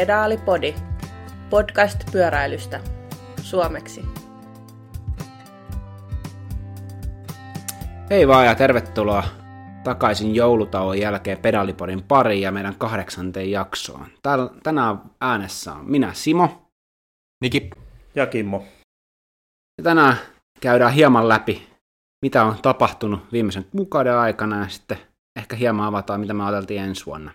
Pedaalipodi. Podcast pyöräilystä. Suomeksi. Hei vaan ja tervetuloa takaisin joulutauon jälkeen Pedalipodin pariin ja meidän kahdeksanteen jaksoon. Täällä, tänään äänessä on minä Simo. Niki. Ja Kimmo. Ja tänään käydään hieman läpi, mitä on tapahtunut viimeisen kuukauden aikana ja sitten ehkä hieman avataan, mitä me ajateltiin ensi vuonna.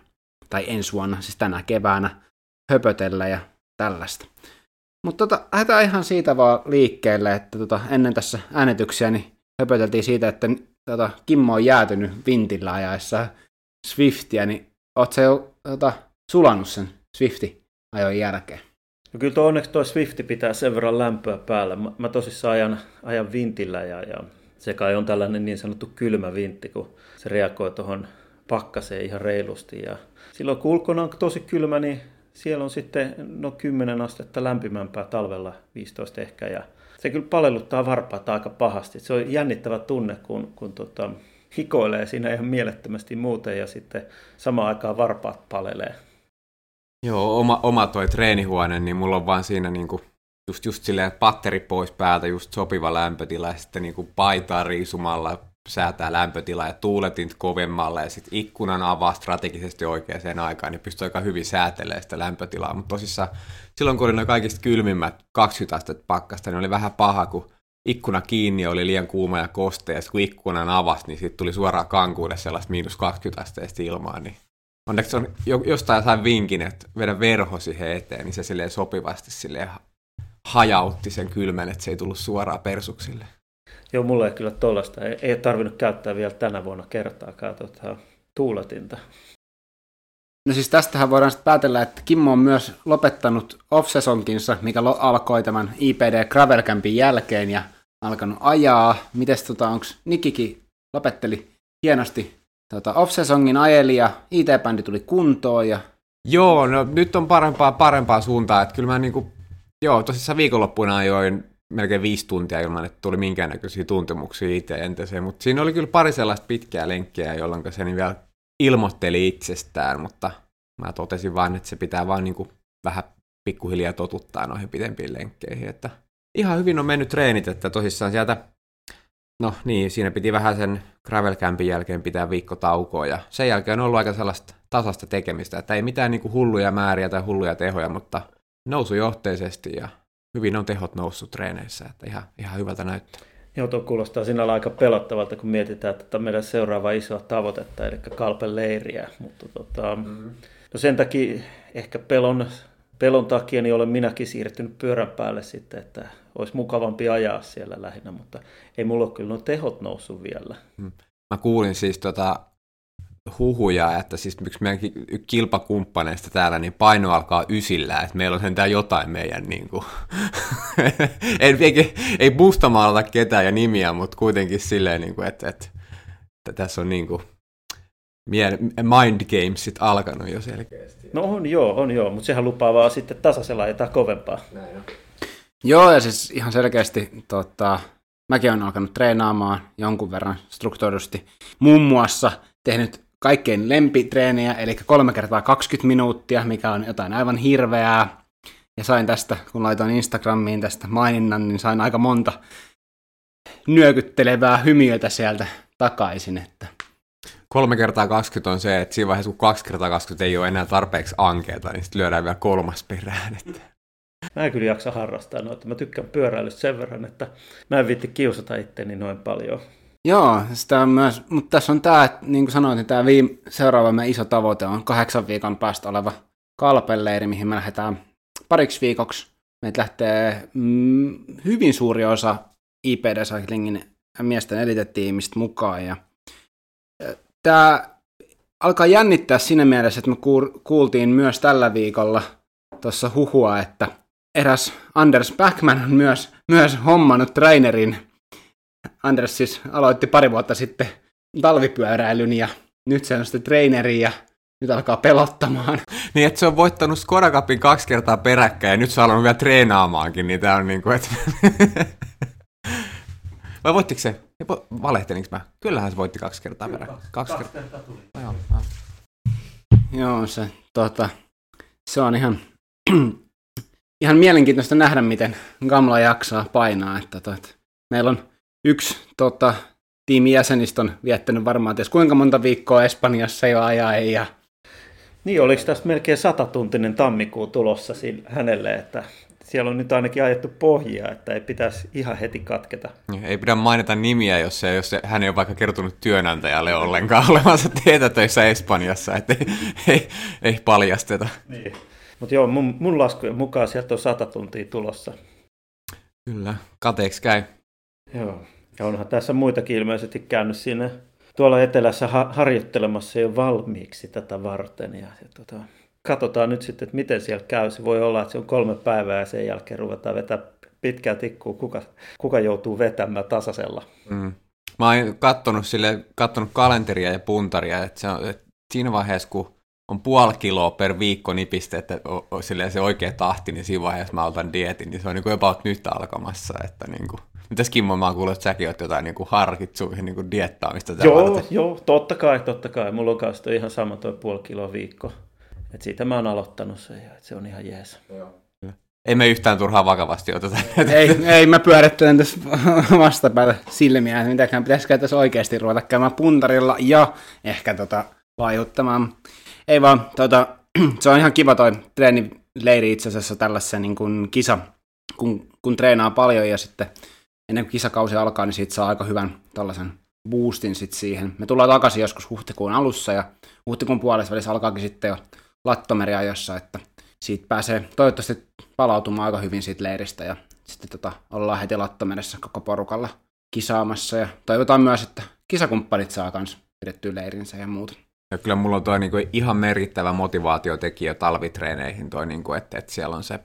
Tai ensi vuonna, siis tänä keväänä höpötellä ja tällaista. Mutta tota, lähdetään ihan siitä vaan liikkeelle, että tota, ennen tässä äänetyksiä niin höpöteltiin siitä, että tota, Kimmo on jäätynyt vintillä ajaessa Swiftia, niin oot se jo tota, sulannut sen Swifti ajoin jälkeen? No kyllä tuo onneksi tuo Swifti pitää sen verran lämpöä päällä. Mä, mä tosissaan ajan, ajan vintillä ja, ja se kai on tällainen niin sanottu kylmä vintti, kun se reagoi tuohon pakkaseen ihan reilusti. Ja silloin kun ulkona on tosi kylmä, niin siellä on sitten no 10 astetta lämpimämpää talvella, 15 ehkä. Ja se kyllä palelluttaa varpaata aika pahasti. Se on jännittävä tunne, kun, kun tota, hikoilee siinä ihan mielettömästi muuten ja sitten samaan aikaan varpaat palelee. Joo, oma, oma toi treenihuone, niin mulla on vaan siinä niinku just, just silleen patteri pois päältä, just sopiva lämpötila, ja sitten niinku paitaa riisumalla säätää lämpötila ja tuuletin kovemmalle ja sitten ikkunan avaa strategisesti oikeaan aikaan, niin pystyy aika hyvin säätelemään sitä lämpötilaa. Mutta tosissaan silloin, kun oli ne kaikista kylmimmät 20 astetta pakkasta, niin oli vähän paha, kun ikkuna kiinni oli liian kuuma ja koste, ja kun ikkunan avasi, niin sitten tuli suoraan kankuudessa sellaista miinus 20 asteesta ilmaa, niin onneksi on jostain sain vinkin, että vedä verho siihen eteen, niin se silleen sopivasti silleen hajautti sen kylmän, että se ei tullut suoraan persuksille. Joo, mulla ei kyllä tollasta. Ei, ei tarvinnut käyttää vielä tänä vuonna kertaakaan tota, tuuletinta. No siis tästähän voidaan sitten päätellä, että Kimmo on myös lopettanut off-sesonkinsa, mikä lo- alkoi tämän IPD Gravel Campin jälkeen ja alkanut ajaa. Mites tota, onko Nikikin lopetteli hienosti tota, off-sesongin ajeli ja IT-bändi tuli kuntoon ja Joo, no nyt on parempaa parempaa suuntaa, että kyllä mä niinku, joo, tosissaan viikonloppuna ajoin melkein viisi tuntia ilman, että tuli minkäännäköisiä tuntemuksia itse entäseen, mutta siinä oli kyllä pari sellaista pitkää lenkkiä, jolloin se niin vielä ilmoitteli itsestään, mutta mä totesin vain, että se pitää vaan niin kuin vähän pikkuhiljaa totuttaa noihin pidempiin lenkkeihin, että ihan hyvin on mennyt treenit, että tosissaan sieltä, no niin, siinä piti vähän sen gravel campin jälkeen pitää viikko taukoa ja sen jälkeen on ollut aika sellaista tasasta tekemistä, että ei mitään niin kuin hulluja määriä tai hulluja tehoja, mutta nousujohteisesti ja hyvin on tehot noussut treeneissä, että ihan, ihan hyvältä näyttää. Joo, tuo kuulostaa sinällä aika pelottavalta, kun mietitään tätä meidän seuraava isoa tavoitetta, eli kalpen leiriä. Mutta tota, mm-hmm. no sen takia, ehkä pelon, pelon takia, niin olen minäkin siirtynyt pyörän päälle sitten, että olisi mukavampi ajaa siellä lähinnä, mutta ei mulla ole kyllä nuo tehot noussut vielä. Mm. Mä kuulin siis tota huhuja, että siis yksi meidän kilpakumppaneista täällä, niin paino alkaa ysillä, että meillä on sentään jotain meidän, niin kuin, ei, ei, ei mustamaalata ketään ja nimiä, mutta kuitenkin silleen, niin kuin, että, että, että tässä on niin kuin, mind gamesit alkanut jo selkeästi. No on joo, on joo, mutta sehän lupaa vaan sitten tasaisella jotain kovempaa. Näin on. Joo, ja siis ihan selkeästi tota, mäkin olen alkanut treenaamaan jonkun verran strukturoidusti. Muun muassa tehnyt kaikkein lempitreenejä, eli kolme kertaa 20 minuuttia, mikä on jotain aivan hirveää. Ja sain tästä, kun laitoin Instagramiin tästä maininnan, niin sain aika monta nyökyttelevää hymiötä sieltä takaisin. Että. Kolme kertaa 20 on se, että siinä vaiheessa kun kaksi kertaa 20 ei ole enää tarpeeksi ankeeta, niin sitten lyödään vielä kolmas perään. Että. Mä en kyllä jaksa harrastaa noita. Mä tykkään pyöräilystä sen verran, että mä en viitti kiusata itteni noin paljon. Joo, sitä myös, mutta tässä on tämä, niin kuin sanoin, niin tämä viime, seuraava meidän iso tavoite on kahdeksan viikon päästä oleva kalpelleiri, mihin me lähdetään pariksi viikoksi. Meitä lähtee mm, hyvin suuri osa IPD Cyclingin miesten elitetiimistä mukaan. Ja, tämä alkaa jännittää siinä mielessä, että me kuultiin myös tällä viikolla tuossa huhua, että eräs Anders Backman on myös, myös hommannut trainerin Anders siis aloitti pari vuotta sitten talvipyöräilyn ja nyt se on sitten treeneri ja nyt alkaa pelottamaan. Niin, että se on voittanut Skoda Cupin kaksi kertaa peräkkäin ja nyt se on alkanut vielä treenaamaankin, niin tää on niin kuin, että... Vai voittiko se? Valehtelinko mä? Kyllähän se voitti kaksi kertaa peräkkäin. Kaksi, kaksi kertaa tuli. No, joo, joo. joo, se, tota, se on ihan ihan mielenkiintoista nähdä, miten Gamla jaksaa painaa. Että, että, että meillä on yksi tota, tiimin jäsenistä on viettänyt varmaan ties kuinka monta viikkoa Espanjassa jo ajaa ja niin, oliko tästä melkein satatuntinen tammikuu tulossa hänelle, että siellä on nyt ainakin ajettu pohjia, että ei pitäisi ihan heti katketa. Ei pidä mainita nimiä, jos, se, jos se, hän ei ole vaikka kertonut työnantajalle ollenkaan olevansa töissä Espanjassa, että ei, ei, ei paljasteta. Niin. Mutta joo, mun, mun laskujen mukaan sieltä on sata tuntia tulossa. Kyllä, kateeksi käy. Joo, ja onhan tässä muitakin ilmeisesti käynyt siinä tuolla etelässä ha- harjoittelemassa jo valmiiksi tätä varten. Ja, ja tota, katsotaan nyt sitten, että miten siellä käy. Se voi olla, että se on kolme päivää ja sen jälkeen ruvetaan vetää pitkää tikkua, kuka, kuka joutuu vetämään tasaisella. Mm. Mä oon kattonut, sille, kattonut kalenteria ja puntaria, että, se on, että siinä vaiheessa, kun on puoli kiloa per viikko nipiste, että se oikea tahti, niin siinä vaiheessa mä otan dietin, niin se on niin kuin about nyt alkamassa. Että niin kuin, Mitäs Kimmo, mä oon kuullut, että säkin oot jotain niin kuin harkitsuihin niin kuin diettaamista Joo, varten. joo, totta kai, totta kai. Mulla on kanssa ihan sama tuo puoli kiloa viikko. Et siitä mä oon aloittanut se ja se on ihan jees. Joo. Ei me yhtään turhaa vakavasti oteta. ei, ei, mä pyörittelen tässä vastapäätä silmiä, että mitäkään pitäisikö tässä oikeasti ruveta käymään puntarilla ja ehkä tota, vaikuttamaan. Ei vaan, tota, se on ihan kiva toi treenileiri itse asiassa tällaisen niin kuin kisa, kun, kun treenaa paljon ja sitten ennen kuin kisakausi alkaa, niin siitä saa aika hyvän tällaisen boostin sit siihen. Me tullaan takaisin joskus huhtikuun alussa ja huhtikuun puolessa välissä alkaakin sitten jo lattomeriajossa, että siitä pääsee toivottavasti palautumaan aika hyvin siitä leiristä ja sitten tota, ollaan heti lattomeressä koko porukalla kisaamassa ja toivotaan myös, että kisakumppanit saa myös pidettyä leirinsä ja muuta. Ja kyllä mulla on toi niinku ihan merkittävä motivaatiotekijä talvitreeneihin, toi niinku, että, että siellä on se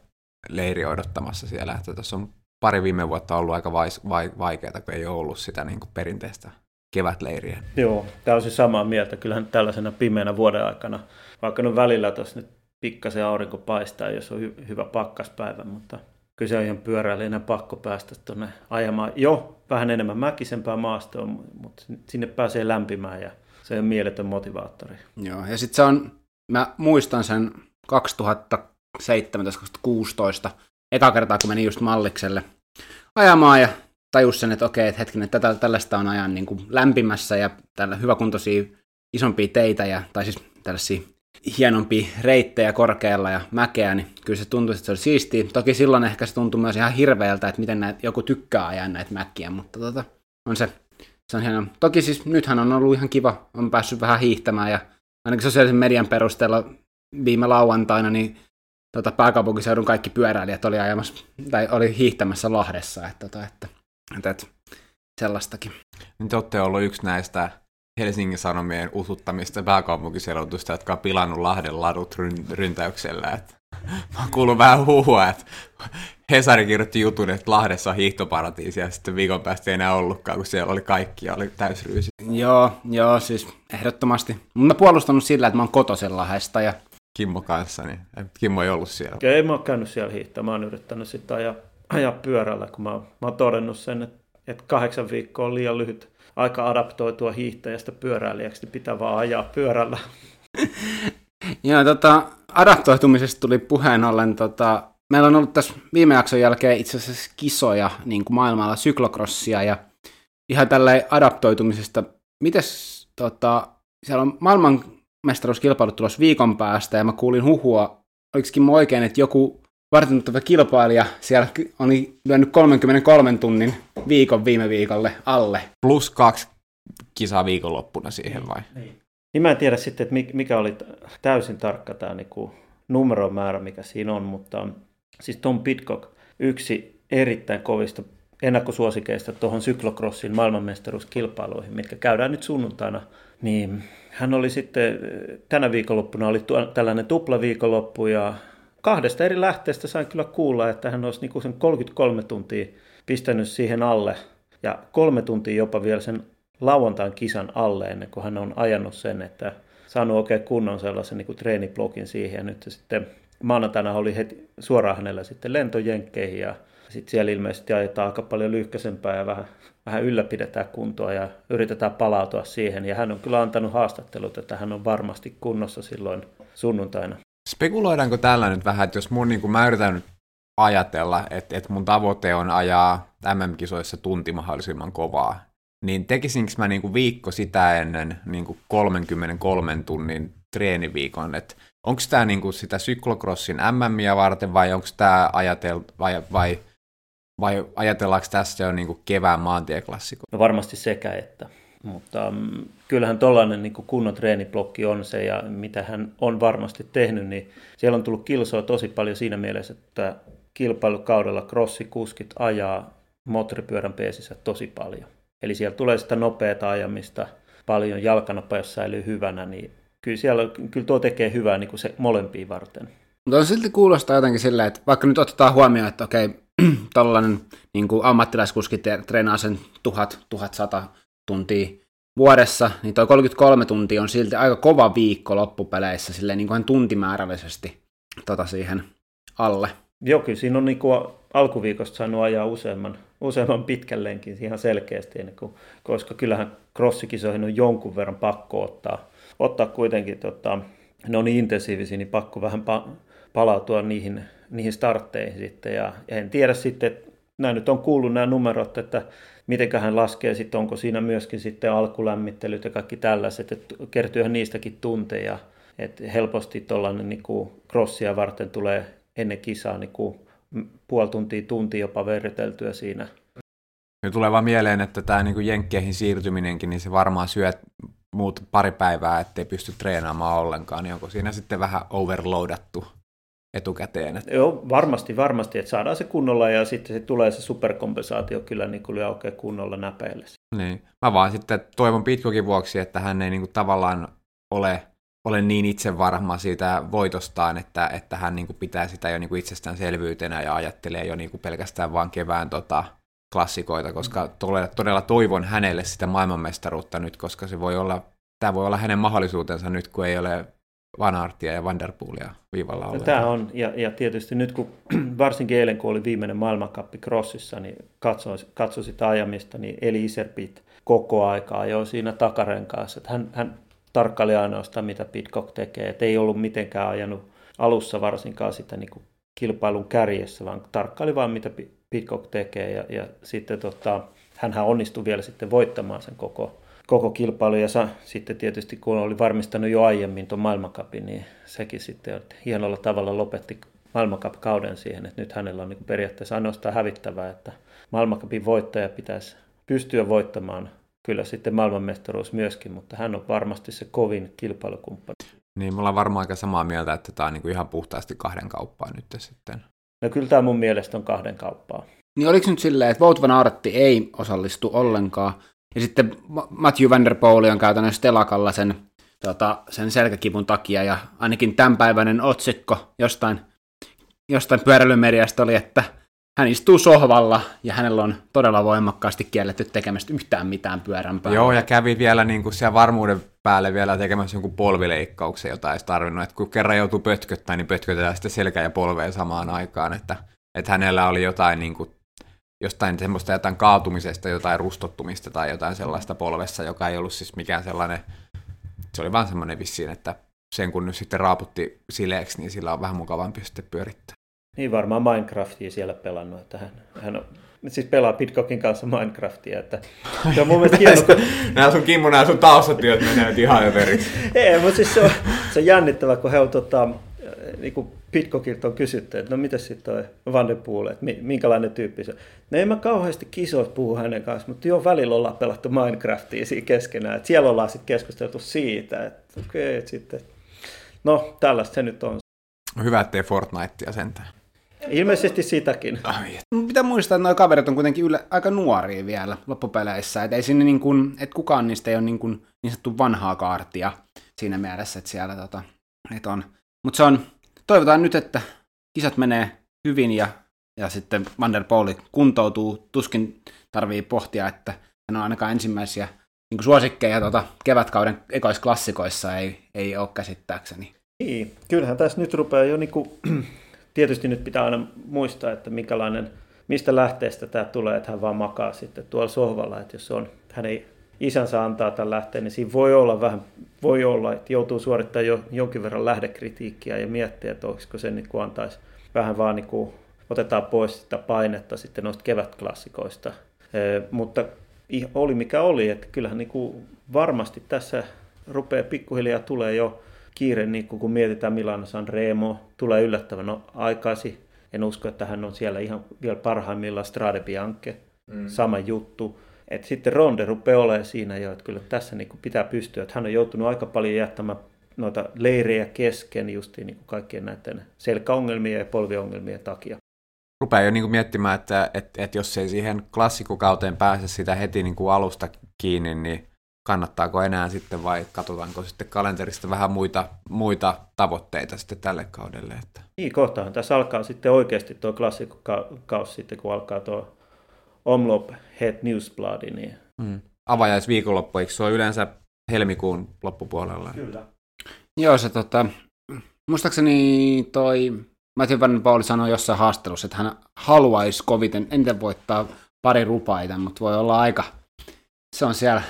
leiri odottamassa siellä. Että tässä on pari viime vuotta ollut aika vais, vai, vaikeaa, kun ei ole ollut sitä niin kuin perinteistä kevätleiriä. Joo, täysin samaa mieltä. Kyllähän tällaisena pimeänä vuoden aikana, vaikka no välillä tuossa nyt pikkasen aurinko paistaa, jos on hy- hyvä pakkaspäivä, mutta kyllä se on ihan pyöräilijänä pakko päästä tuonne ajamaan jo vähän enemmän mäkisempää maastoa, mutta sinne pääsee lämpimään ja se on mieletön motivaattori. Joo, ja sitten se on, mä muistan sen 2017-2016, eka kertaa, kun menin just Mallikselle ajamaan ja tajus sen, että okei, että hetkinen, tätä, tällaista on ajan niin kuin lämpimässä ja tällä hyväkuntoisia isompia teitä, ja, tai siis tällaisia hienompia reittejä korkealla ja mäkeä, niin kyllä se tuntui, että se oli siistiä. Toki silloin ehkä se tuntui myös ihan hirveältä, että miten näitä, joku tykkää ajaa näitä mäkkiä, mutta tota, on se, se on hieno. Toki siis nythän on ollut ihan kiva, on päässyt vähän hiihtämään ja ainakin sosiaalisen median perusteella viime lauantaina, niin tota, pääkaupunkiseudun kaikki pyöräilijät oli ajamassa, tai oli hiihtämässä Lahdessa, että, tota, että, että, että sellaistakin. Niin te olette ollut yksi näistä Helsingin Sanomien usuttamista pääkaupunkiseudusta, jotka on pilannut Lahden ladut ryntäyksellä. Että mä oon kuullut vähän huhua, että Hesari kirjoitti jutun, että Lahdessa on hiihtoparatiisi ja sitten viikon päästä ei enää ollutkaan, kun siellä oli kaikki ja oli täysryysi. Joo, joo, siis ehdottomasti. Mä puolustanut sillä, että mä oon kotosen Lahdesta ja Kimmo kanssa, niin Kimmo ei ollut siellä. Ei mä oon käynyt siellä hiihtämään. Mä oon yrittänyt sitten ajaa, ajaa pyörällä, kun mä, mä oon todennut sen, että, että kahdeksan viikkoa on liian lyhyt aika adaptoitua hiihtäjästä pyöräilijäksi, niin pitää vaan ajaa pyörällä. Joo, tota, adaptoitumisesta tuli puheen ollen, tota, meillä on ollut tässä viime jakson jälkeen itse asiassa kisoja niin kuin maailmalla, syklokrossia ja ihan tällä adaptoitumisesta. Mites tota, siellä on maailman mestaruuskilpailut tulossa viikon päästä, ja mä kuulin huhua, olisikin oikein, että joku vartennuttava kilpailija siellä oli lyönyt 33 tunnin viikon viime viikolle alle. Plus kaksi kisaa viikonloppuna siihen vai? Niin. Niin mä en tiedä sitten, että mikä oli täysin tarkka tämä niinku numeromäärä, mikä siinä on, mutta siis Tom Pitcock, yksi erittäin kovista ennakkosuosikeista tuohon syklokrossin maailmanmestaruuskilpailuihin, mitkä käydään nyt sunnuntaina, niin hän oli sitten, tänä viikonloppuna oli tällainen tuplaviikonloppu ja kahdesta eri lähteestä sain kyllä kuulla, että hän olisi niin sen 33 tuntia pistänyt siihen alle ja kolme tuntia jopa vielä sen lauantain kisan alle ennen kuin hän on ajanut sen, että saanut oikein kunnon sellaisen niin treeniblogin siihen. Ja nyt sitten maanantaina oli heti suoraan hänellä sitten lentojenkkeihin ja sitten siellä ilmeisesti ajetaan aika paljon lyhkäisempää ja vähän, vähän ylläpidetään kuntoa ja yritetään palautua siihen. Ja hän on kyllä antanut haastattelut, että hän on varmasti kunnossa silloin sunnuntaina. Spekuloidaanko tällä nyt vähän, että jos mun, niin kuin mä yritän nyt ajatella, että, että mun tavoite on ajaa MM-kisoissa tunti mahdollisimman kovaa, niin tekisinkö mä niin kuin viikko sitä ennen niin kuin 33 tunnin treeniviikon, että onko tämä niin kuin sitä syklocrossin MMiä varten vai onko tämä ajatel, vai, vai, vai ajatellaanko tässä jo niin kuin kevään maantieklassikko? No varmasti sekä että. Mutta um, kyllähän tuollainen niin kunnon treeniblokki on se, ja mitä hän on varmasti tehnyt, niin siellä on tullut kilsoa tosi paljon siinä mielessä, että kilpailukaudella crossikuskit ajaa moottoripyörän peesissä tosi paljon. Eli siellä tulee sitä nopeata ajamista, paljon jalkanopeus säilyy hyvänä, niin kyllä, siellä, kyllä tuo tekee hyvää niin kuin se molempiin varten. Mutta on silti kuulostaa jotenkin silleen, että vaikka nyt otetaan huomioon, että okei, tällainen niin ammattilaiskuski treenaa sen 1000-1100 tuntia vuodessa, niin tuo 33 tuntia on silti aika kova viikko loppupeleissä, silleen niin kuin tuntimäärällisesti tota siihen alle. Joo, kyllä siinä on niin kuin alkuviikosta saanut ajaa useamman, useamman pitkän lenkin ihan selkeästi, kuin, koska kyllähän crossikisoihin on jonkun verran pakko ottaa, ottaa kuitenkin, tota, ne on niin intensiivisiä, niin pakko vähän pa- palautua niihin, niihin startteihin sitten. Ja, ja en tiedä sitten, että nämä nyt on kuullut nämä numerot, että miten hän laskee sitten, onko siinä myöskin sitten alkulämmittelyt ja kaikki tällaiset, että kertyyhän niistäkin tunteja, että helposti tuollainen niin crossia varten tulee ennen kisaa niin kuin puoli tuntia, tunti jopa verryteltyä siinä. Nyt tulee vaan mieleen, että tämä niin jenkkeihin siirtyminenkin, niin se varmaan syö muut pari päivää, ettei pysty treenaamaan ollenkaan, niin onko siinä sitten vähän overloadattu etukäteen? Että... Joo, varmasti, varmasti, että saadaan se kunnolla ja sitten se tulee se superkompensaatio kyllä niin kuin oikein kunnolla näpeille. Niin. Mä vaan sitten toivon pitkokin vuoksi, että hän ei niin kuin tavallaan ole ole niin itse varma siitä voitostaan, että, että hän niin kuin pitää sitä jo niin kuin itsestäänselvyytenä ja ajattelee jo niin kuin pelkästään vaan kevään tota, klassikoita, koska todella, todella toivon hänelle sitä maailmanmestaruutta nyt, koska se voi olla, tämä voi olla hänen mahdollisuutensa nyt, kun ei ole Van Artia ja Vanderpoolia viivalla no, Tämä on, ja, ja tietysti nyt kun varsinkin eilen, kun oli viimeinen maailmankappi Crossissa, niin katsoi, katsoi sitä ajamista, niin Eli Iserpit koko aikaa jo siinä takarenkaassa. Että hän, hän tarkkaili ainoastaan, mitä Pitcock tekee. Et ei ollut mitenkään ajanut alussa varsinkaan sitä niin kuin kilpailun kärjessä, vaan tarkkaili vain, mitä Pitcock tekee. Ja, ja sitten tota, hänhän onnistui vielä sitten voittamaan sen koko, koko kilpailu. Ja sa, sitten tietysti, kun oli varmistanut jo aiemmin tuon maailmankapin, niin sekin sitten hienolla tavalla lopetti maailmankap-kauden siihen, että nyt hänellä on niin periaatteessa ainoastaan hävittävää, että maailmankapin voittaja pitäisi pystyä voittamaan kyllä sitten maailmanmestaruus myöskin, mutta hän on varmasti se kovin kilpailukumppani. Niin, mulla on varmaan aika samaa mieltä, että tämä on niin kuin ihan puhtaasti kahden kauppaa nyt sitten. No kyllä tämä mun mielestä on kahden kauppaa. Niin oliko nyt silleen, että Wout van Artti ei osallistu ollenkaan, ja sitten Matthew Van Der Poel on käytännössä telakalla sen, tota, sen selkäkivun takia, ja ainakin tämänpäiväinen otsikko jostain, jostain pyöräilymediasta oli, että hän istuu sohvalla ja hänellä on todella voimakkaasti kielletty tekemästä yhtään mitään pyörän päällä. Joo, ja kävi vielä niin kuin siellä varmuuden päälle vielä tekemässä jonkun polvileikkauksen, jota ei tarvinnut. että kun kerran joutuu pötköttämään, niin pötkötetään sitten selkä ja polveen samaan aikaan. Että, että hänellä oli jotain niin kuin, jostain semmoista jotain kaatumisesta, jotain rustottumista tai jotain sellaista polvessa, joka ei ollut siis mikään sellainen, se oli vaan semmoinen vissiin, että sen kun nyt sitten raaputti sileeksi, niin sillä on vähän mukavampi sitten pyörittää. Niin varmaan Minecraftia siellä pelannut, että hän, hän on, siis pelaa Pitcockin kanssa Minecraftia, että se on mun mielestä hieno. Kun... nämä sun Kimmo, nämä sun taustatyöt menee nyt ihan överiksi. Ei, mutta siis se on, se on jännittävä, kun he on tota, niin kuin Pitcockilta on kysytty, että no mitä sitten toi Van de Poel, että minkälainen tyyppi se on. No ei mä kauheasti kisoissa puhu hänen kanssa, mutta jo välillä ollaan pelattu Minecraftia siinä keskenään, että siellä ollaan sitten keskusteltu siitä, että okei, okay, että sitten, no tällaista se nyt on. Hyvä, ettei Fortnitea sentään. Ilmeisesti sitäkin. Pitää muistaa, että nuo kaverit on kuitenkin yle, aika nuoria vielä loppupeleissä. Että ei sinne niin kuin, että kukaan niistä ei ole niin, kuin, niin sanottu vanhaa kaartia siinä mielessä, että siellä tota, että on. Mutta se on, toivotaan nyt, että kisat menee hyvin ja, ja sitten Van der Pooli kuntoutuu. Tuskin tarvii pohtia, että hän on ainakaan ensimmäisiä niin suosikkeja tota, kevätkauden ekoisklassikoissa ei, ei ole käsittääkseni. Niin, kyllähän tässä nyt rupeaa jo niin kuin tietysti nyt pitää aina muistaa, että minkälainen, mistä lähteestä tämä tulee, että hän vaan makaa sitten tuolla sohvalla, että jos on, hän ei, isänsä antaa tämän lähteen, niin siinä voi olla vähän, voi olla, että joutuu suorittamaan jo jonkin verran lähdekritiikkiä ja miettiä, että olisiko se niin kuin antaisi vähän vaan niin kuin, otetaan pois sitä painetta sitten noista kevätklassikoista. E, mutta oli mikä oli, että kyllähän niin kuin varmasti tässä rupeaa pikkuhiljaa tulee jo kiire, niin kun mietitään Milano San Remo, tulee yllättävän no, aikaisin. En usko, että hän on siellä ihan vielä parhaimmillaan Strade Bianche, mm. sama juttu. Et sitten Ronde rupeaa olemaan siinä jo, että kyllä tässä niin pitää pystyä. Että hän on joutunut aika paljon jättämään noita leirejä kesken justiin niin kaikkien näiden selkäongelmien ja polviongelmien takia. Rupeaa jo niin kuin miettimään, että, että, että jos ei siihen klassikokauteen pääse sitä heti niin kuin alusta kiinni, niin kannattaako enää sitten vai katsotaanko sitten kalenterista vähän muita, muita tavoitteita sitten tälle kaudelle? Että. Niin, kohtahan tässä alkaa sitten oikeasti tuo klassikokausi sitten, kun alkaa tuo Omlop Head Newsblad. Niin... Mm. Avajaisviikonloppu, eikö se ole yleensä helmikuun loppupuolella? Kyllä. Joo, se tota, muistaakseni toi Matthew Van Pauli sanoi jossain haastattelussa, että hän haluaisi koviten eniten voittaa pari rupaita, mutta voi olla aika, se on siellä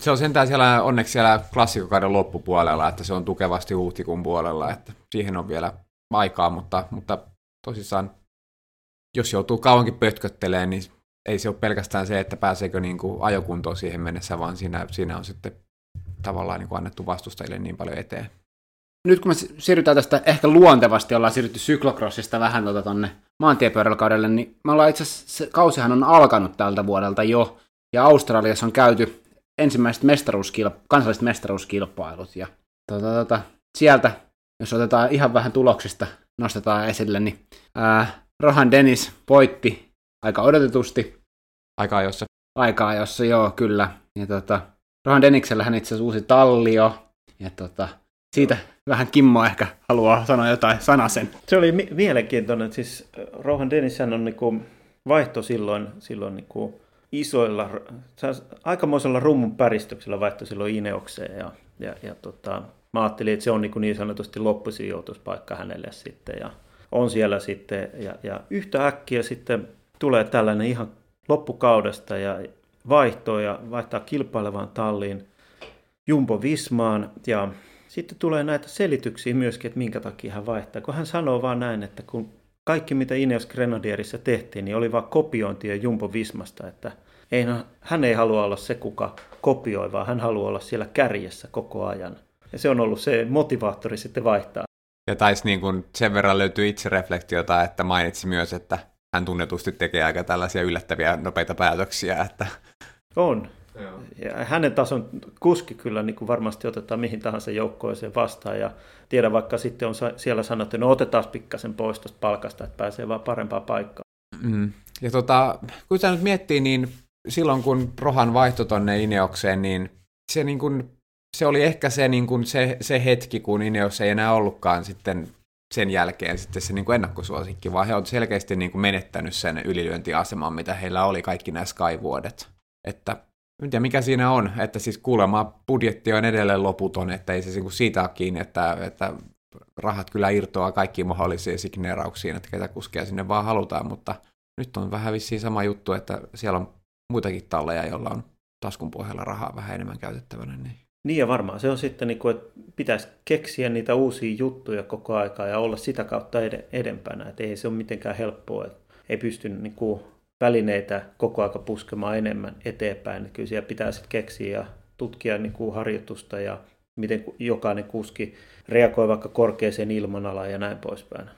se on sentään siellä, onneksi siellä klassikokauden loppupuolella, että se on tukevasti huhtikuun puolella, että siihen on vielä aikaa, mutta, mutta tosissaan jos joutuu kauankin pötköttelemään, niin ei se ole pelkästään se, että pääseekö niin kuin ajokuntoon siihen mennessä, vaan siinä, siinä on sitten tavallaan niin kuin annettu vastustajille niin paljon eteen. Nyt kun me siirrytään tästä ehkä luontevasti, ollaan siirrytty syklokrossista vähän tuota tonne maantiepyöräilykaudelle, niin me ollaan itse asiassa, kausihan on alkanut tältä vuodelta jo, ja Australiassa on käyty ensimmäiset mestaruuskilp- kansalliset mestaruuskilpailut. Ja tota, tota, sieltä, jos otetaan ihan vähän tuloksista, nostetaan esille, niin ää, Rohan Dennis voitti aika odotetusti. Aika ajossa. Aika ajossa, joo, kyllä. Ja tota, Rohan Deniksellähän itse asiassa uusi tallio. Ja tota, siitä vähän Kimmo ehkä haluaa sanoa jotain sanasen. Se oli mi- mielenkiintoinen. Siis Rohan Dennis on niinku vaihto silloin, silloin niinku isoilla, aikamoisella rummun päristyksellä vaihtoi silloin Ineokseen ja, ja, ja tota, mä ajattelin, että se on niin, niin sanotusti loppusijoituspaikka hänelle sitten ja on siellä sitten ja, ja yhtä äkkiä sitten tulee tällainen ihan loppukaudesta ja vaihtoo ja vaihtaa kilpailevaan talliin Jumbo Vismaan ja sitten tulee näitä selityksiä myöskin, että minkä takia hän vaihtaa, kun hän sanoo vaan näin, että kun kaikki mitä Ineos Grenadierissa tehtiin, niin oli vain kopiointia Jumbo Vismasta, että ei, no, hän ei halua olla se, kuka kopioi, vaan hän haluaa olla siellä kärjessä koko ajan. Ja se on ollut se motivaattori sitten vaihtaa. Ja taisi niin kuin sen verran löytyy itsereflektiota, että mainitsi myös, että hän tunnetusti tekee aika tällaisia yllättäviä nopeita päätöksiä. Että... On. Ja hänen tason kuski kyllä niin kuin varmasti otetaan mihin tahansa joukkoeseen vastaan ja tiedä vaikka sitten on siellä sanottu, että no otetaan pikkasen pois tuosta palkasta, että pääsee vaan parempaa paikkaa. Mm. Ja tota, kun sä nyt miettii, niin silloin kun Rohan vaihtoi tonne Ineokseen, niin se, niin kuin, se oli ehkä se, niin kuin se, se hetki, kun Ineos ei enää ollutkaan sitten sen jälkeen sitten se niin kuin ennakkosuosikki, vaan he ovat selkeästi niin kuin menettänyt sen ylilyöntiaseman, mitä heillä oli kaikki nämä Sky-vuodet. Että en tiedä mikä siinä on, että siis kuulemma budjetti on edelleen loputon, että ei se niinku siitä ole kiinni, että, että rahat kyllä irtoaa kaikkiin mahdollisiin signeerauksiin, että ketä kuskeja sinne vaan halutaan, mutta nyt on vähän vissiin sama juttu, että siellä on muitakin talleja, joilla on taskun pohjalla rahaa vähän enemmän käytettävänä. Niin, niin ja varmaan se on sitten, niin kuin, että pitäisi keksiä niitä uusia juttuja koko aikaa ja olla sitä kautta edempänä. Että ei se ole mitenkään helppoa, että ei pysty niin kuin, välineitä koko aika puskemaan enemmän eteenpäin. Että kyllä siellä pitää sitten keksiä ja tutkia niin kuin harjoitusta ja miten jokainen kuski reagoi vaikka korkeaseen ilmanalaan ja näin poispäin.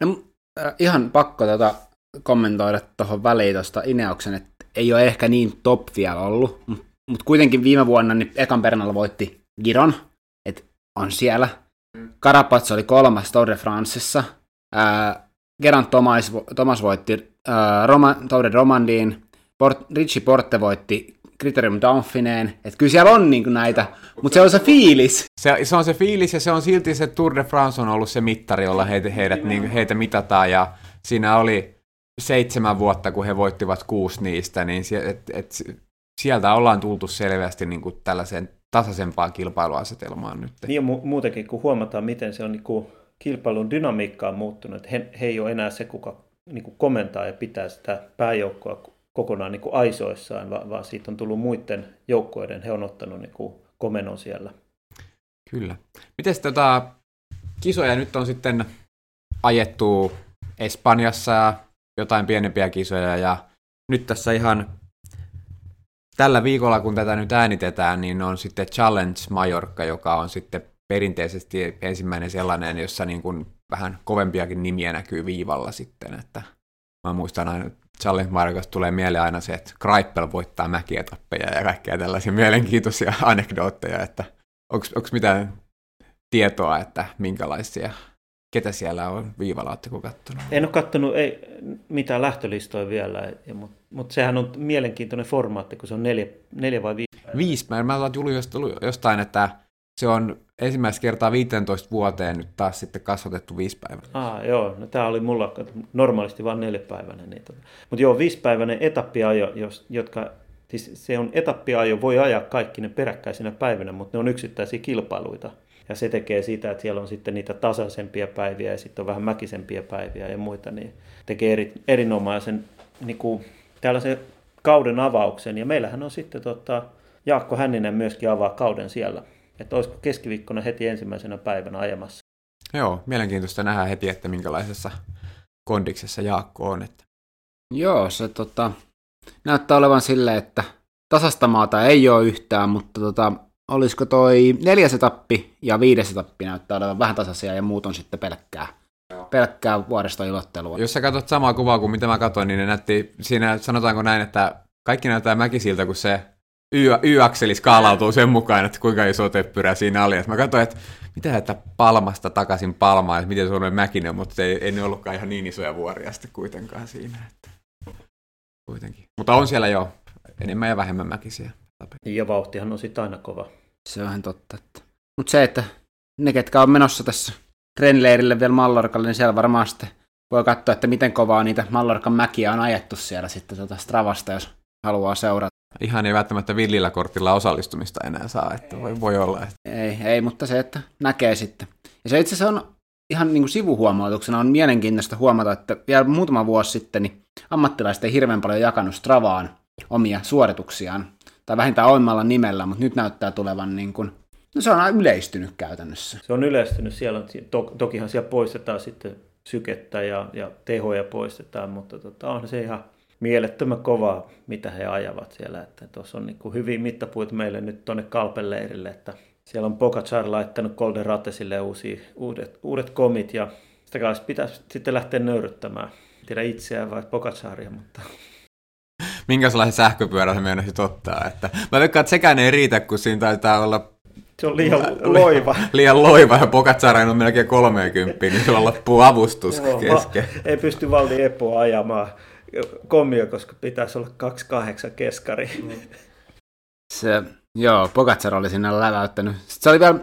No, äh, ihan pakko tota kommentoida tuohon väliin tuosta Ineoksen, että ei ole ehkä niin top vielä ollut, mutta mut kuitenkin viime vuonna niin ekan Bernal voitti Giron, että on siellä. Karapats oli kolmas Tour de Francessa. Ää, Gerant Thomas, Thomas voitti ää, Roma, Tour de Romandiin. Port, Richie Porte voitti Criterium Dauphineen. Että kyllä siellä on niin näitä, mutta se on se fiilis. Se, se on se fiilis ja se on silti se Tour de France on ollut se mittari, jolla heitä, heidät, niin, heitä mitataan ja siinä oli seitsemän vuotta, kun he voittivat kuusi niistä, niin sie, et, et, sieltä ollaan tultu selvästi niin kuin tällaiseen tasaisempaan kilpailuasetelmaan nyt. Niin ja mu- muutenkin, kun huomataan, miten se on niin kuin kilpailun dynamiikka on muuttunut, että he, he ei ole enää se, kuka niin kuin komentaa ja pitää sitä pääjoukkoa kokonaan niin kuin aisoissaan, vaan, vaan siitä on tullut muiden joukkueiden, he on ottanut niin kuin komenon siellä. Kyllä. Miten tota, kisoja nyt on sitten ajettu Espanjassa ja jotain pienempiä kisoja ja nyt tässä ihan tällä viikolla, kun tätä nyt äänitetään, niin on sitten Challenge Majorca, joka on sitten perinteisesti ensimmäinen sellainen, jossa niin kuin vähän kovempiakin nimiä näkyy viivalla sitten, että mä muistan aina, Challenge Majorcasta tulee mieleen aina se, että Greipel voittaa mäkietappeja ja kaikkea tällaisia mielenkiintoisia anekdootteja, että onko mitään tietoa, että minkälaisia ketä siellä on viivalla, oletteko katsonut? En ole katsonut ei, mitään lähtölistoja vielä, mutta mut sehän on mielenkiintoinen formaatti, kun se on neljä, neljä vai viisi päivää. Viisi päivää. Mä olen jostain, että se on ensimmäistä kertaa 15 vuoteen nyt taas sitten kasvatettu viisi päivää. Ah, joo, no tämä oli mulla normaalisti vain neljäpäiväinen. Niin tota. Mutta joo, viisipäiväinen etappiajo, jos, jotka, siis se on etappiajo, voi ajaa kaikki ne peräkkäisinä päivinä, mutta ne on yksittäisiä kilpailuita. Ja se tekee sitä, että siellä on sitten niitä tasaisempia päiviä ja sitten on vähän mäkisempiä päiviä ja muita, niin tekee eri, erinomaisen niin kuin, tällaisen kauden avauksen. Ja meillähän on sitten tota, Jaakko Hänninen myöskin avaa kauden siellä. Että olisiko keskiviikkona heti ensimmäisenä päivänä ajamassa. Joo, mielenkiintoista nähdä heti, että minkälaisessa kondiksessa Jaakko on. Että... Joo, se tota, näyttää olevan silleen, että tasasta maata ei ole yhtään, mutta tota, olisiko toi neljäs etappi ja viides etappi näyttää olevan vähän tasaisia ja muut on sitten pelkkää, pelkkää vuoristoilottelua. Jos sä katsot samaa kuvaa kuin mitä mä katsoin, niin ne näytti, siinä sanotaanko näin, että kaikki näyttää mäkisiltä, kun se y-akseli skaalautuu sen mukaan, että kuinka iso teppyrä siinä oli. Et mä katsoin, että mitä että Palmasta takaisin Palmaan, että miten se on mäkinen, mutta ei, ei ne ollutkaan ihan niin isoja vuoria sitten kuitenkaan siinä. Että... Kuitenkin. Mutta on siellä jo enemmän ja vähemmän mäkisiä. Ja vauhtihan on sitten aina kova. Se on ihan totta. Että... Mutta se, että ne, ketkä on menossa tässä trenileirille vielä Mallorcalle, niin siellä varmaan sitten voi katsoa, että miten kovaa niitä Mallorcan mäkiä on ajettu siellä sitten tuota Stravasta, jos haluaa seurata. Ihan ei välttämättä villillä kortilla osallistumista enää saa, että voi, voi olla. Että... Ei, ei, mutta se, että näkee sitten. Ja se itse asiassa on ihan niin kuin sivuhuomautuksena on mielenkiintoista huomata, että vielä muutama vuosi sitten niin ammattilaiset ei hirveän paljon jakanut Stravaan omia suorituksiaan tai vähintään omalla nimellä, mutta nyt näyttää tulevan niin kuin, no se on yleistynyt käytännössä. Se on yleistynyt, siellä on, to, tokihan siellä poistetaan sitten sykettä ja, ja tehoja poistetaan, mutta tota, on se ihan mielettömän kovaa, mitä he ajavat siellä. Että tuossa on niin kuin hyviä mittapuita meille nyt tuonne Kalpeleirille, että siellä on Pogacar laittanut Golden Ratesille uusia, uudet, uudet komit ja sitä kanssa pitäisi sitten lähteä nöyryttämään. Tiedä itseään vai Pogacaria, mutta minkälaisen sähköpyörän se meinasit ottaa. Että mä veikkaan, että sekään ei riitä, kun siinä taitaa olla se on liian loiva. liian loiva ja Pogacarin on melkein 30, niin sulla loppuu avustus Joo, kesken. ei pysty Valdi Epoa ajamaan kommio, koska pitäisi olla 28 keskari. Se, joo, Pogacar oli sinne läväyttänyt. Sitten se oli vielä,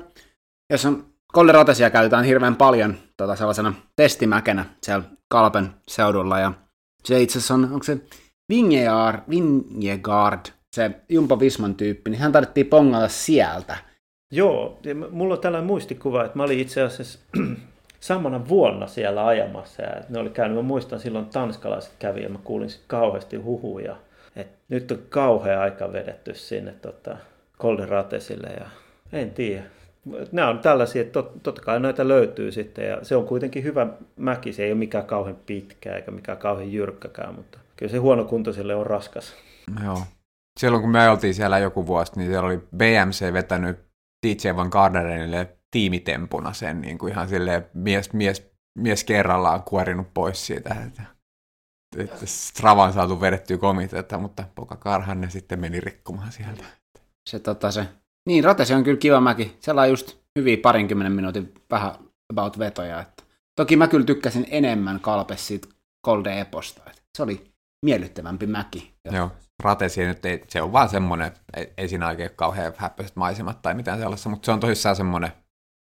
jos on Kolderotesia käytetään hirveän paljon tota, sellaisena testimäkenä siellä Kalpen seudulla, ja se itse asiassa on, onko se Vingegaard, Vingegaard, se Jumpo Visman tyyppi, niin hän tarvittiin pongata sieltä. Joo, mulla on tällainen muistikuva, että mä olin itse asiassa samana vuonna siellä ajamassa. Ja ne oli käynyt, mä muistan silloin tanskalaiset kävi ja mä kuulin kauheasti huhuja. Että nyt on kauhea aika vedetty sinne tota, Golden Ratesille ja en tiedä. Nämä on tällaisia, että tot, totta kai näitä löytyy sitten ja se on kuitenkin hyvä mäki. Se ei ole mikään kauhean pitkä eikä mikään kauhean jyrkkäkään, mutta kyllä se huonokuntoiselle on raskas. Joo. Silloin kun me oltiin siellä joku vuosi, niin siellä oli BMC vetänyt DJ Van Garderenille tiimitempuna sen niin kuin ihan silleen mies, mies, mies kerrallaan kuorinut pois siitä, että, että Stravan saatu vedettyä komitetta, mutta Poka Karhan ne sitten meni rikkomaan sieltä. Se, tota, se. Niin, Ratesi on kyllä kiva mäki. Siellä on just hyviä parinkymmenen minuutin vähän about vetoja. Että. Toki mä kyllä tykkäsin enemmän Kalpes siitä Golden Eposta. Että se oli miellyttävämpi mäki. Joo, ratesi nyt ei, se on vaan semmoinen, ei, ei siinä oikein kauhean häppöiset maisemat tai mitään sellaista, mutta se on tosissaan semmoinen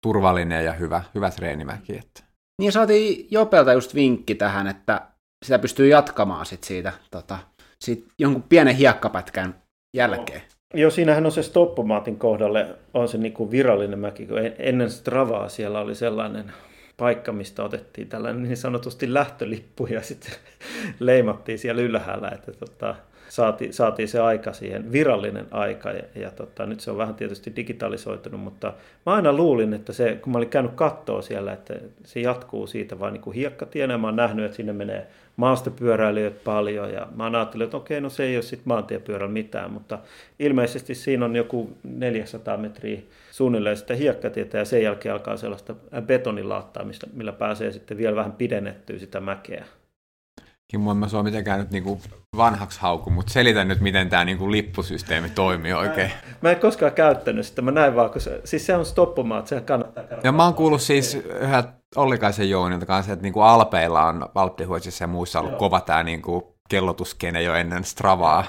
turvallinen ja hyvä, hyvä treenimäki. Että. Niin saatiin Jopelta just vinkki tähän, että sitä pystyy jatkamaan sit siitä, tota, sit jonkun pienen hiekkapätkän jälkeen. Joo, siinähän on se stoppomaatin kohdalle, on se niinku virallinen mäki, kun ennen Stravaa siellä oli sellainen paikka, mistä otettiin tällainen niin sanotusti lähtölippu ja sitten leimattiin siellä ylhäällä, että tota, saatiin, saatiin se aika siihen, virallinen aika ja, ja tota, nyt se on vähän tietysti digitalisoitunut, mutta mä aina luulin, että se, kun mä olin käynyt kattoa siellä, että se jatkuu siitä vain niin kuin hiekkatien ja mä oon nähnyt, että sinne menee maastopyöräilijöitä paljon ja mä ajatellut, että okei, no se ei ole sitten maantiepyörällä mitään, mutta ilmeisesti siinä on joku 400 metriä suunnilleen sitä hiekkatietä ja sen jälkeen alkaa sellaista betonilaattaa, millä pääsee sitten vielä vähän pidennettyä sitä mäkeä. Kimmo, en mä sua mitenkään nyt niinku vanhaksi hauku, mutta selitä nyt, miten tämä niinku lippusysteemi toimii oikein. Mä, mä en koskaan käyttänyt sitä, mä näin vaan, kun se, siis se on stoppumaat, sehän kannattaa käydä. Ja mä oon kuullut siis yhä Ollikaisen Joonilta kanssa, että niinku Alpeilla on, Alppihuotsissa ja muissa ollut Joo. kova tämä niinku kellotuskene jo ennen Stravaa.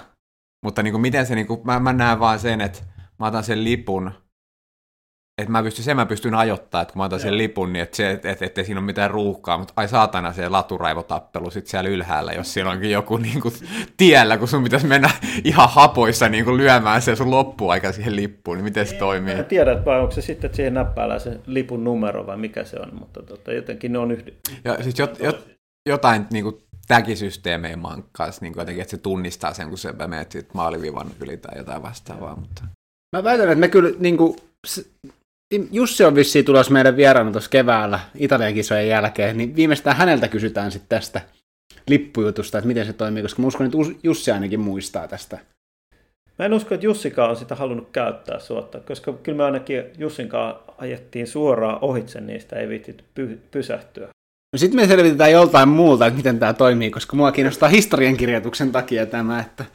Mutta niinku miten se, niinku, mä, mä näen vaan sen, että mä otan sen lipun, että mä pystyn, sen mä pystyn ajoittamaan, että kun mä otan sen lipun, niin että, se, että, että, ettei siinä ole mitään ruuhkaa, mutta ai saatana se laturaivotappelu sitten siellä ylhäällä, jos siinä onkin joku niin kuin, tiellä, kun sun pitäisi mennä ihan hapoissa niin kuin, lyömään se sun loppuaika siihen lippuun, niin miten se toimii? Mä tiedän, vai onko se sitten, että siihen näppäillä se lipun numero vai mikä se on, mutta tota, jotenkin ne on yhdy... Ja siis jot, jot, jotain niin kuin, täkisysteemejä kanssa, niin kuin jotenkin, että se tunnistaa sen, kun se menet maalivivan yli tai jotain vastaavaa. Mutta... Mä väitän, että me kyllä niin kuin, Jussi on vissiin tulossa meidän vieraana tuossa keväällä Italian kisojen jälkeen, niin viimeistään häneltä kysytään sitten tästä lippujutusta, että miten se toimii, koska mä uskon, että Jussi ainakin muistaa tästä. Mä en usko, että Jussikaan on sitä halunnut käyttää suotta, koska kyllä me ainakin Jussinkaan ajettiin suoraan ohitse niistä, ei viitit py- pysähtyä. No sitten me selvitetään joltain muulta, että miten tämä toimii, koska mua kiinnostaa historiankirjoituksen takia tämä, että,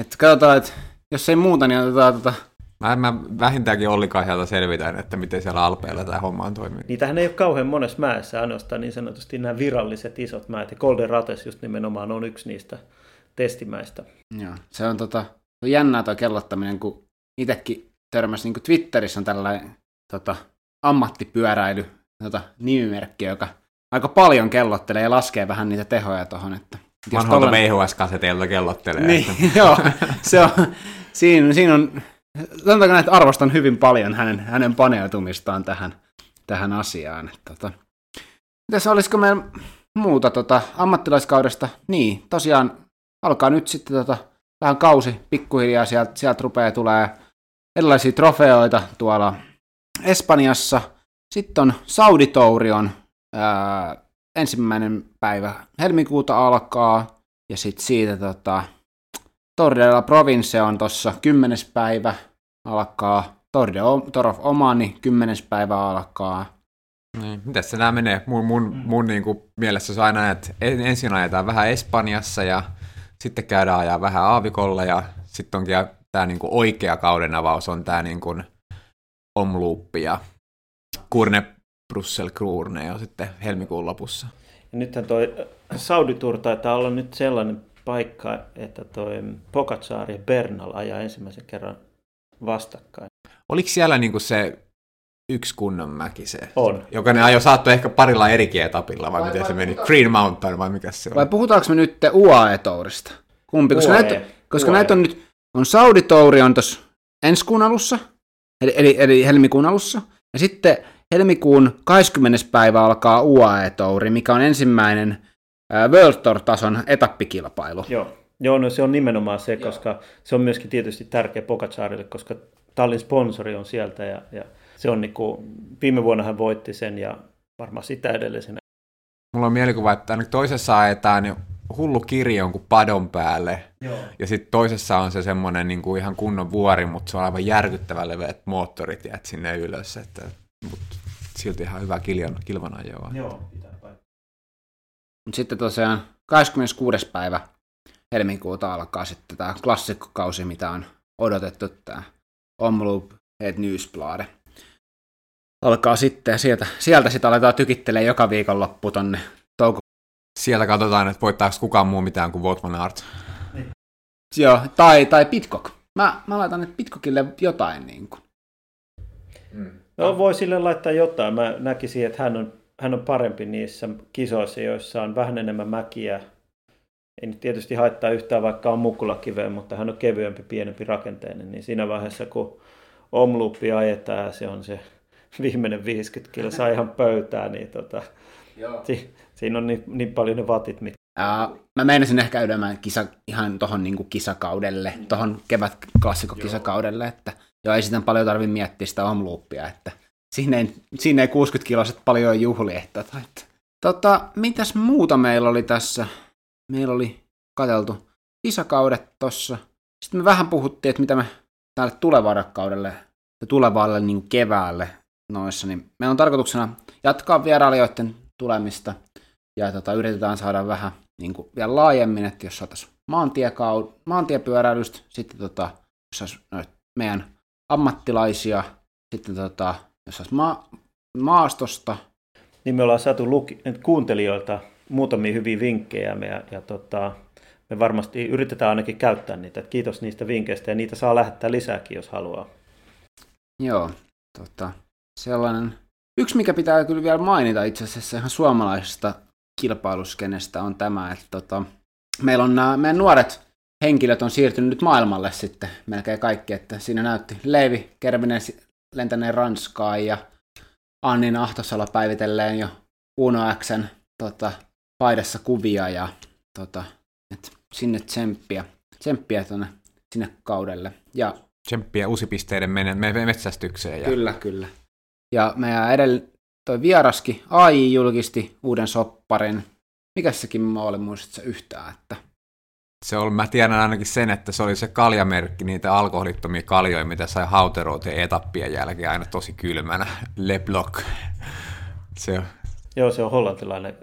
että katsotaan, että jos ei muuta, niin otetaan tota Mä, mä vähintäänkin Olli Kahjalta selvitän, että miten siellä Alpeilla tämä homma on toiminut. Niitähän ei ole kauhean monessa mäessä, ainoastaan niin sanotusti nämä viralliset isot mäet. Ja Golden Rates just nimenomaan on yksi niistä testimäistä. Joo, se on, tota, on jännää tuo kellottaminen, kun itsekin törmäsi niin Twitterissä on tällainen tota, ammattipyöräily tota, nimimerkki, joka aika paljon kellottelee ja laskee vähän niitä tehoja tuohon. Että Vanhoilta tollen... VHS-kaseteilta kellottelee. Niin, että... joo, se on, siinä, siinä on sanotaanko näin, että arvostan hyvin paljon hänen, hänen paneutumistaan tähän, tähän asiaan. Tota, mitäs olisiko meillä muuta tota, ammattilaiskaudesta? Niin, tosiaan alkaa nyt sitten tota, vähän kausi pikkuhiljaa, sieltä, sieltä rupeaa tulee erilaisia trofeoita tuolla Espanjassa. Sitten on Sauditourion ää, ensimmäinen päivä helmikuuta alkaa, ja sitten siitä tota, Tordella Province on tuossa kymmenes päivä alkaa. Torde Torof Omani kymmenes päivä alkaa. Niin, mitäs se nämä menee? Mun, mun, mm. mun niin kuin, mielessä se aina, että ensin ajetaan vähän Espanjassa ja sitten käydään ajaa vähän Aavikolla ja sitten onkin tämä niin kuin, oikea kauden avaus on tämä niin kuin, Omloop ja Kurne Brussel Kurne jo sitten helmikuun lopussa. Ja nythän toi Saudi Tour taitaa olla nyt sellainen paikka, että toi Pogacar ja Bernal ajaa ensimmäisen kerran vastakkain. Oliko siellä niinku se yksi kunnon mäki se? On. Joka ne ajo saattoi ehkä parilla eri etapilla, vai, vai miten vai, se meni? Green Mountain vai mikä se on? Vai puhutaanko me nyt UAE-tourista? Kumpi? Koska, UAE. näitä, koska UAE. näitä on nyt, on Saudi-touri on tuossa ensi kuun alussa, eli, eli, eli helmikuun alussa, ja sitten helmikuun 20. päivä alkaa UAE-touri, mikä on ensimmäinen World Tour-tason etappikilpailu. Joo. Joo, no se on nimenomaan se, Joo. koska se on myöskin tietysti tärkeä Pogacarille, koska tallin sponsori on sieltä ja, ja se on niin kuin, viime vuonna hän voitti sen ja varmaan sitä edellisenä. Mulla on mielikuva, että toisessa ajetaan niin hullu kirjo jonkun padon päälle. Joo. Ja sitten toisessa on se semmoinen niin kuin ihan kunnon vuori, mutta se on aivan järkyttävän leveät moottorit ja sinne ylös. Että, mutta silti ihan hyvä kilvan, kilvanajoa. Joo, mutta sitten tosiaan 26. päivä helmikuuta alkaa sitten tämä klassikkokausi, mitä on odotettu, tämä Omloop Het Newsblade. Alkaa sitten ja sieltä, sieltä sitten aletaan tykittelee joka viikonloppu tonne touko. Sieltä katsotaan, että voittaako kukaan muu mitään kuin Votman Art. Niin. Joo, tai, tai Pitcock. Mä, mä laitan nyt Pitcockille jotain niin kuin. Mm. No voi sille laittaa jotain. Mä näkisin, että hän on hän on parempi niissä kisoissa, joissa on vähän enemmän mäkiä. Ei nyt tietysti haittaa yhtään, vaikka on mukulakiveä, mutta hän on kevyempi, pienempi rakenteinen. Niin siinä vaiheessa, kun omluppi ajetaan, se on se viimeinen 50 kilsaa ihan pöytään, niin tota, si, siinä on niin, niin paljon ne vatit, mit... Ja mä meinasin ehkä käydä kisa, ihan tuohon niin kisakaudelle, mm. tuohon kevätklassikokisakaudelle, että joo, ei sitten paljon tarvitse miettiä sitä omloopia, että siinä ei, siinä ei 60 kiloset paljon juhli. Että, että. Tota, mitäs muuta meillä oli tässä? Meillä oli katseltu kisakaudet tossa. Sitten me vähän puhuttiin, että mitä me tälle tulevalle kaudelle ja tulevalle niin keväälle noissa, niin meillä on tarkoituksena jatkaa vierailijoiden tulemista ja tota, yritetään saada vähän niin kuin vielä laajemmin, että jos saataisiin maantiekaud- maantiepyöräilystä, sitten tota, jos meidän ammattilaisia, sitten tota, jos ma- maastosta. Niin me ollaan saatu luki- kuuntelijoilta muutamia hyviä vinkkejä me, ja, ja tota, me varmasti yritetään ainakin käyttää niitä. kiitos niistä vinkkeistä ja niitä saa lähettää lisääkin, jos haluaa. Joo, tota, sellainen. Yksi, mikä pitää kyllä vielä mainita itse asiassa ihan suomalaisesta kilpailuskenestä on tämä, että tota, meillä on nämä meidän nuoret henkilöt on siirtynyt nyt maailmalle sitten melkein kaikki, että siinä näytti Leivi Kervinen lentäneen Ranskaan ja Annin Ahtosala päivitelleen jo Uno Xn tota, paidassa kuvia ja tota, et sinne tsemppiä, tsemppiä tonne, sinne kaudelle. Ja, tsemppiä uusipisteiden menen metsästykseen. Ja... Kyllä, kyllä. Ja meidän edellä toi vieraski AI julkisti uuden sopparin. Mikä sekin mä olin muistatko yhtään, että se oli, mä tiedän ainakin sen, että se oli se kaljamerkki, niitä alkoholittomia kaljoja, mitä sai hauteroiteen etappien jälkeen aina tosi kylmänä. Le Bloc. Se Joo, se on hollantilainen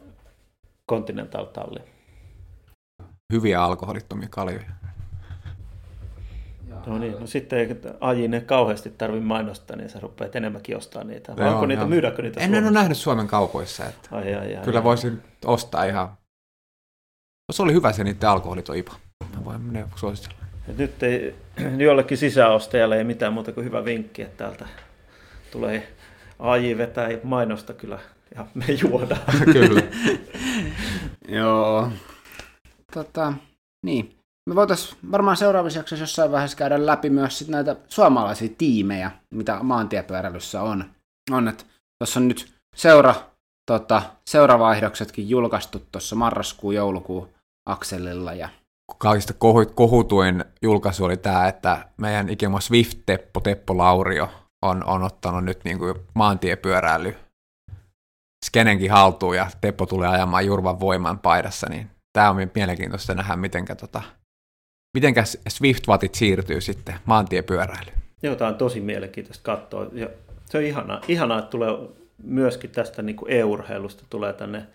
Continental talli. Hyviä alkoholittomia kaljoja. No niin, no sitten ei Ajine kauheasti tarvi mainostaa, niin sä rupeat enemmänkin ostaa niitä. Vai onko niitä, myydäänkö niitä En ole nähnyt Suomen kaupoissa. Että ai, ai, ai, kyllä ai, voisin ostaa ihan se oli hyvä se niiden alkoholiton IPA. Mä voin ne suositella. Et nyt ei jollekin sisäostajalle ei mitään muuta kuin hyvä vinkki, että täältä tulee AJ vetää mainosta kyllä ja me juodaan. kyllä. Joo. Tota, niin. Me voitaisiin varmaan seuraavassa jaksossa jossain vaiheessa käydä läpi myös sit näitä suomalaisia tiimejä, mitä maantiepyöräilyssä on. on että tuossa on nyt seura, tota, seuravaihdoksetkin julkaistu tuossa marraskuun, joulukuun akselilla. Ja... Kaikista kohutuin julkaisu oli tämä, että meidän ikema Swift-teppo Teppo Laurio on, on ottanut nyt niin kuin maantiepyöräily skenenkin haltuun ja Teppo tulee ajamaan Jurvan voiman paidassa, niin tämä on mielenkiintoista nähdä, mitenkä, tota, mitenkä Swift-vatit siirtyy sitten maantiepyöräilyyn. Joo, tämä on tosi mielenkiintoista katsoa. Ja se on ihanaa, ihanaa että tulee myöskin tästä niin kuin e-urheilusta tulee tänne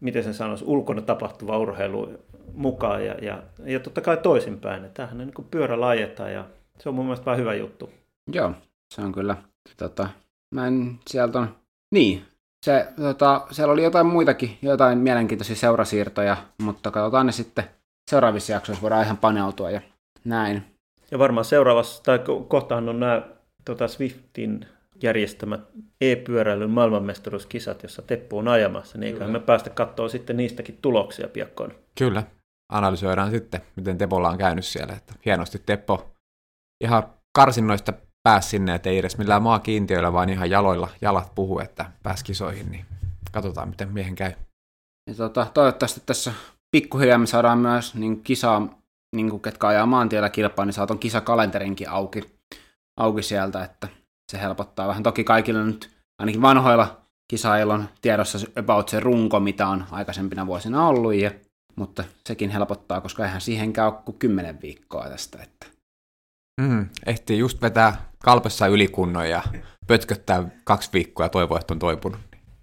miten sen sanoisi, ulkona tapahtuva urheilu mukaan ja, ja, ja totta kai toisinpäin. Tämähän on niin pyörälajetta ja se on mun mielestä vähän hyvä juttu. Joo, se on kyllä. Tota, mä en sieltä on... Niin, se, tota, siellä oli jotain muitakin, jotain mielenkiintoisia seurasiirtoja, mutta katsotaan ne sitten seuraavissa jaksoissa, voidaan ihan paneutua ja näin. Ja varmaan seuraavassa, tai kohtahan on nämä tota Swiftin järjestämät e-pyöräilyn maailmanmestaruuskisat, jossa Teppu on ajamassa, niin eiköhän me päästä katsoa sitten niistäkin tuloksia piakkoon. Kyllä, analysoidaan sitten, miten Tepolla on käynyt siellä. Että hienosti Teppo ihan karsinnoista pääsi sinne, että ei edes millään maakiintiöillä, vaan ihan jaloilla jalat puhuu, että pääsi kisoihin, niin katsotaan, miten miehen käy. Ja tota, toivottavasti tässä pikkuhiljaa me saadaan myös niin kisaa, niin kuin ketkä ajaa maantiellä kilpaa, niin saat kisakalenterinkin auki, auki sieltä, että se helpottaa vähän. Toki kaikilla nyt, ainakin vanhoilla kisailla on tiedossa about se runko, mitä on aikaisempina vuosina ollut, ja, mutta sekin helpottaa, koska eihän siihen käy kuin kymmenen viikkoa tästä. Että. Mm, ehtii just vetää kalpessa ylikunnon ja pötköttää kaksi viikkoa ja toivoa, että on toipunut.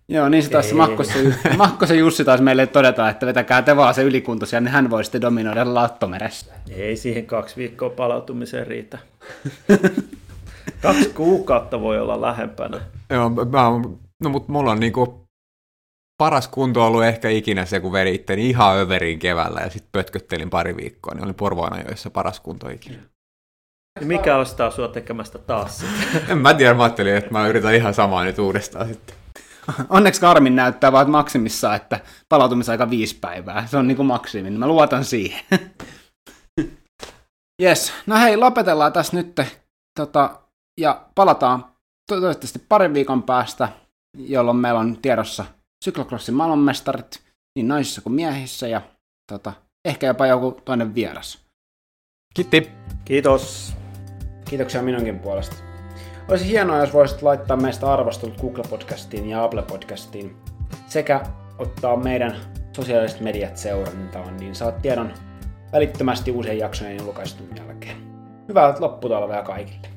Joo, niin se taas Makkosen, Makkosen Jussi taas meille todeta, että vetäkää te vaan se ylikuntoisia, niin hän voi sitten dominoida Lauttomeressä. Ei siihen kaksi viikkoa palautumiseen riitä. Kaksi kuukautta voi olla lähempänä. Joo, mä, no mutta mulla on niinku paras kunto ollut ehkä ikinä se, kun veri itteni ihan överiin keväällä ja sitten pötköttelin pari viikkoa, niin oli Porvoina joissa paras kunto ikinä. Mikä ostaa sua tekemästä taas sitten? en mä tiedä, mä ajattelin, että mä yritän ihan samaa nyt uudestaan sitten. Onneksi Karmin näyttää vaan maksimissa, että palautumisaika viisi päivää. Se on niin kuin maksimi, mä luotan siihen. Yes, no hei, lopetellaan tässä nyt tota, ja palataan toivottavasti parin viikon päästä, jolloin meillä on tiedossa syklocrossin maailmanmestarit niin naisissa kuin miehissä ja tota, ehkä jopa joku toinen vieras. Kiitti! Kiitos! Kiitoksia minunkin puolesta. Olisi hienoa, jos voisit laittaa meistä arvostelut Google Podcastiin ja Apple Podcastiin sekä ottaa meidän sosiaaliset mediat seurantaan, niin saat tiedon välittömästi uusien jaksojen julkaistun jälkeen. Hyvää lopputalvea kaikille!